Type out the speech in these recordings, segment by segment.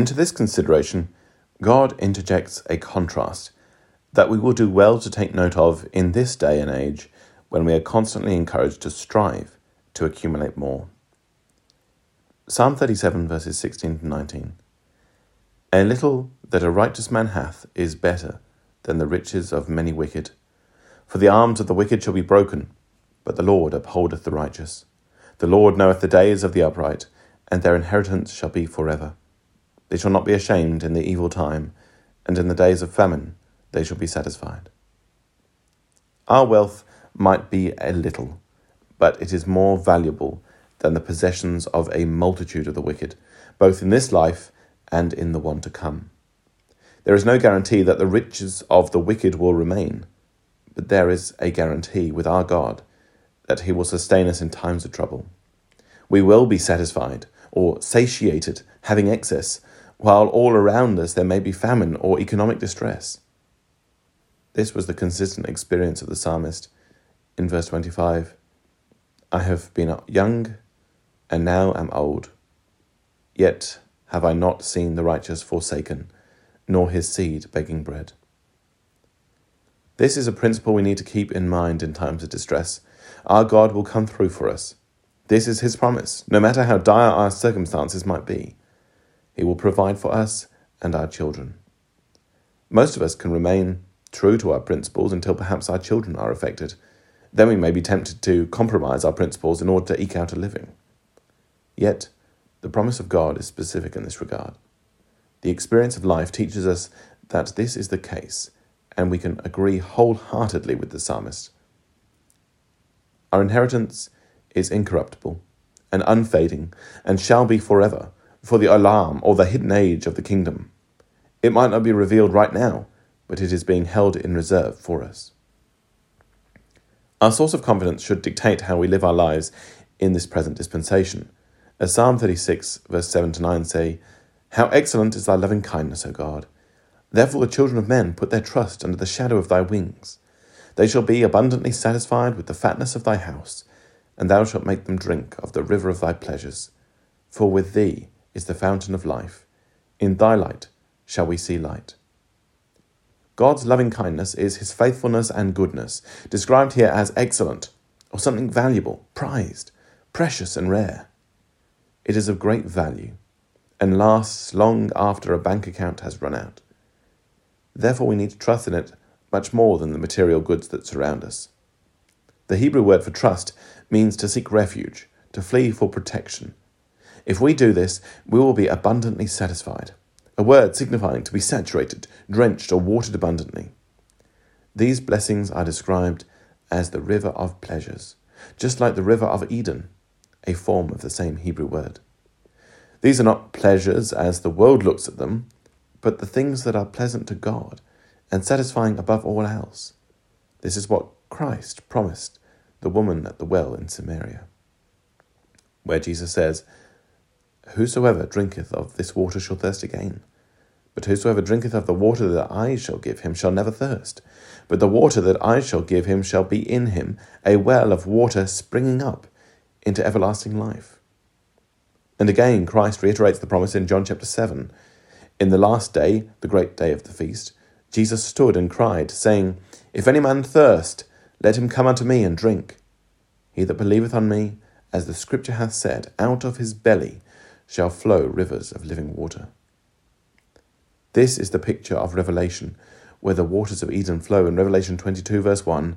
Into this consideration, God interjects a contrast that we will do well to take note of in this day and age when we are constantly encouraged to strive to accumulate more. Psalm 37, verses 16 to 19. A little that a righteous man hath is better than the riches of many wicked. For the arms of the wicked shall be broken, but the Lord upholdeth the righteous. The Lord knoweth the days of the upright, and their inheritance shall be for ever. They shall not be ashamed in the evil time, and in the days of famine they shall be satisfied. Our wealth might be a little, but it is more valuable than the possessions of a multitude of the wicked, both in this life and in the one to come. There is no guarantee that the riches of the wicked will remain, but there is a guarantee with our God that He will sustain us in times of trouble. We will be satisfied or satiated, having excess, while all around us there may be famine or economic distress. This was the consistent experience of the psalmist in verse 25 I have been young and now am old, yet have I not seen the righteous forsaken, nor his seed begging bread. This is a principle we need to keep in mind in times of distress. Our God will come through for us. This is his promise, no matter how dire our circumstances might be. He will provide for us and our children. Most of us can remain true to our principles until perhaps our children are affected. Then we may be tempted to compromise our principles in order to eke out a living. Yet, the promise of God is specific in this regard. The experience of life teaches us that this is the case, and we can agree wholeheartedly with the psalmist. Our inheritance is incorruptible and unfading, and shall be forever, for the olam, or the hidden age of the kingdom. It might not be revealed right now, but it is being held in reserve for us. Our source of confidence should dictate how we live our lives in this present dispensation. As Psalm 36, verse 7 to 9 say, How excellent is thy loving kindness, O God! Therefore the children of men put their trust under the shadow of thy wings. They shall be abundantly satisfied with the fatness of thy house, and thou shalt make them drink of the river of thy pleasures. For with thee is the fountain of life. In thy light shall we see light. God's loving kindness is his faithfulness and goodness, described here as excellent, or something valuable, prized, precious, and rare. It is of great value, and lasts long after a bank account has run out. Therefore, we need to trust in it much more than the material goods that surround us. The Hebrew word for trust means to seek refuge, to flee for protection. If we do this, we will be abundantly satisfied a word signifying to be saturated, drenched, or watered abundantly. These blessings are described as the river of pleasures, just like the river of Eden, a form of the same Hebrew word. These are not pleasures as the world looks at them, but the things that are pleasant to God and satisfying above all else. This is what Christ promised the woman at the well in Samaria, where Jesus says, Whosoever drinketh of this water shall thirst again. But whosoever drinketh of the water that I shall give him shall never thirst. But the water that I shall give him shall be in him a well of water springing up into everlasting life. And again, Christ reiterates the promise in John chapter 7. In the last day, the great day of the feast, Jesus stood and cried, saying, If any man thirst, let him come unto me and drink. He that believeth on me, as the Scripture hath said, out of his belly shall flow rivers of living water. This is the picture of Revelation, where the waters of Eden flow in Revelation 22, verse 1.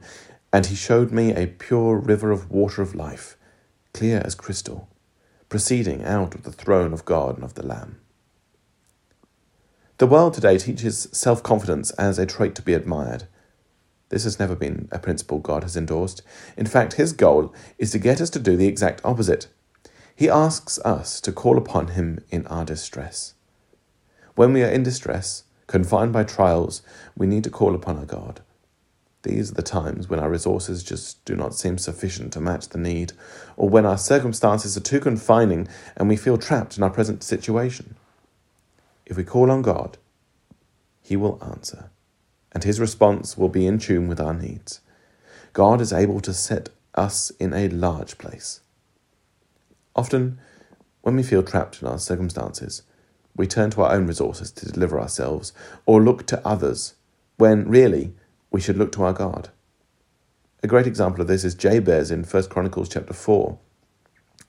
And he showed me a pure river of water of life, clear as crystal, proceeding out of the throne of God and of the Lamb. The world today teaches self confidence as a trait to be admired. This has never been a principle God has endorsed. In fact, his goal is to get us to do the exact opposite. He asks us to call upon him in our distress. When we are in distress, confined by trials, we need to call upon our God. These are the times when our resources just do not seem sufficient to match the need, or when our circumstances are too confining and we feel trapped in our present situation. If we call on God, He will answer, and His response will be in tune with our needs. God is able to set us in a large place. Often, when we feel trapped in our circumstances, we turn to our own resources to deliver ourselves or look to others when really we should look to our God. A great example of this is Jabez in 1 Chronicles chapter 4,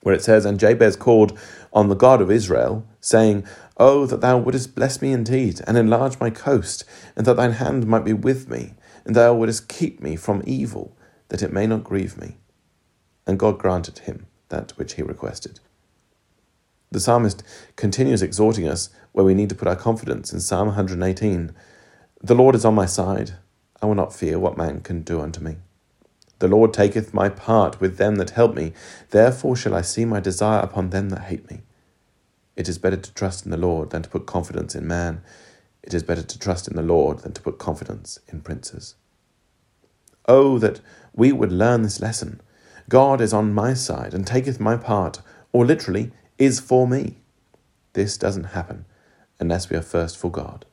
where it says, And Jabez called on the God of Israel, saying, Oh, that thou wouldest bless me indeed, and enlarge my coast, and that thine hand might be with me, and thou wouldest keep me from evil, that it may not grieve me. And God granted him that which he requested. The psalmist continues exhorting us where we need to put our confidence in Psalm 118 The Lord is on my side, I will not fear what man can do unto me. The Lord taketh my part with them that help me, therefore shall I see my desire upon them that hate me. It is better to trust in the Lord than to put confidence in man. It is better to trust in the Lord than to put confidence in princes. Oh, that we would learn this lesson. God is on my side and taketh my part, or literally, is for me. This doesn't happen unless we are first for God.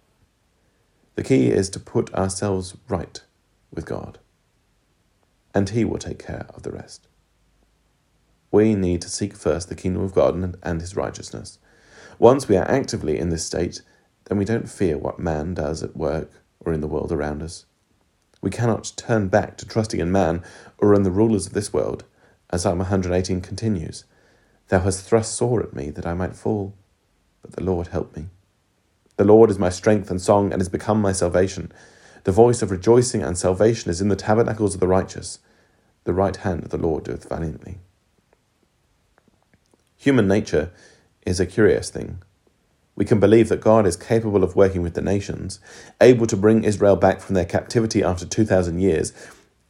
The key is to put ourselves right with God, and He will take care of the rest. We need to seek first the kingdom of God and His righteousness. Once we are actively in this state, then we don't fear what man does at work or in the world around us. We cannot turn back to trusting in man or in the rulers of this world, as Psalm 118 continues. Thou hast thrust sore at me that I might fall, but the Lord helped me. The Lord is my strength and song, and is become my salvation. The voice of rejoicing and salvation is in the tabernacles of the righteous. The right hand of the Lord doeth valiantly. Human nature is a curious thing. We can believe that God is capable of working with the nations, able to bring Israel back from their captivity after 2,000 years,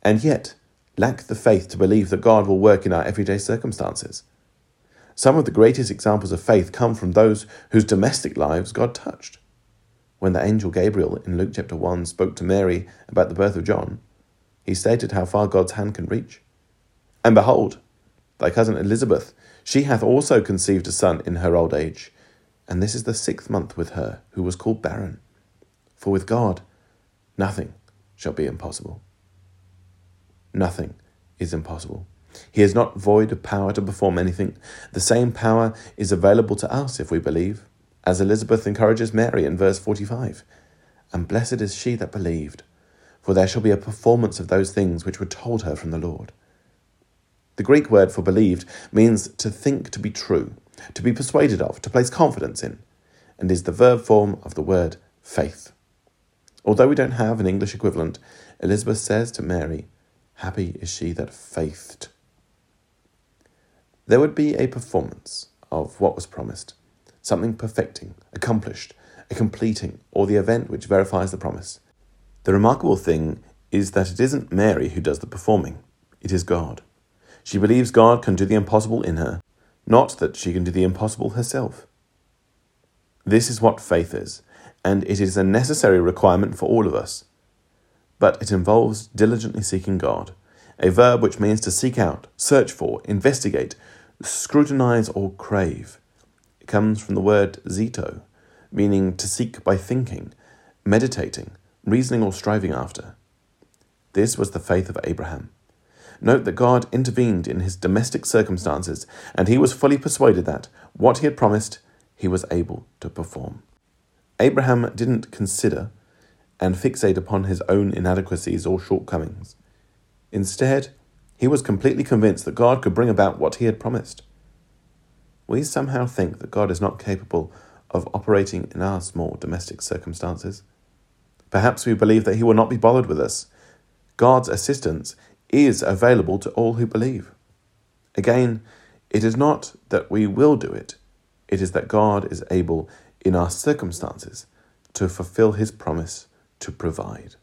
and yet lack the faith to believe that God will work in our everyday circumstances. Some of the greatest examples of faith come from those whose domestic lives God touched. When the angel Gabriel in Luke chapter 1 spoke to Mary about the birth of John, he stated how far God's hand can reach. And behold, thy cousin Elizabeth, she hath also conceived a son in her old age, and this is the sixth month with her, who was called barren. For with God nothing shall be impossible. Nothing is impossible. He is not void of power to perform anything. The same power is available to us if we believe, as Elizabeth encourages Mary in verse 45. And blessed is she that believed, for there shall be a performance of those things which were told her from the Lord. The Greek word for believed means to think to be true, to be persuaded of, to place confidence in, and is the verb form of the word faith. Although we don't have an English equivalent, Elizabeth says to Mary, Happy is she that faithed there would be a performance of what was promised, something perfecting, accomplished, a completing, or the event which verifies the promise. The remarkable thing is that it isn't Mary who does the performing, it is God. She believes God can do the impossible in her, not that she can do the impossible herself. This is what faith is, and it is a necessary requirement for all of us. But it involves diligently seeking God, a verb which means to seek out, search for, investigate, scrutinize, or crave. It comes from the word zito, meaning to seek by thinking, meditating, reasoning, or striving after. This was the faith of Abraham. Note that God intervened in his domestic circumstances, and he was fully persuaded that what he had promised, he was able to perform. Abraham didn't consider and fixate upon his own inadequacies or shortcomings. Instead, he was completely convinced that God could bring about what he had promised. We somehow think that God is not capable of operating in our small domestic circumstances. Perhaps we believe that he will not be bothered with us. God's assistance is available to all who believe. Again, it is not that we will do it, it is that God is able in our circumstances to fulfill his promise to provide.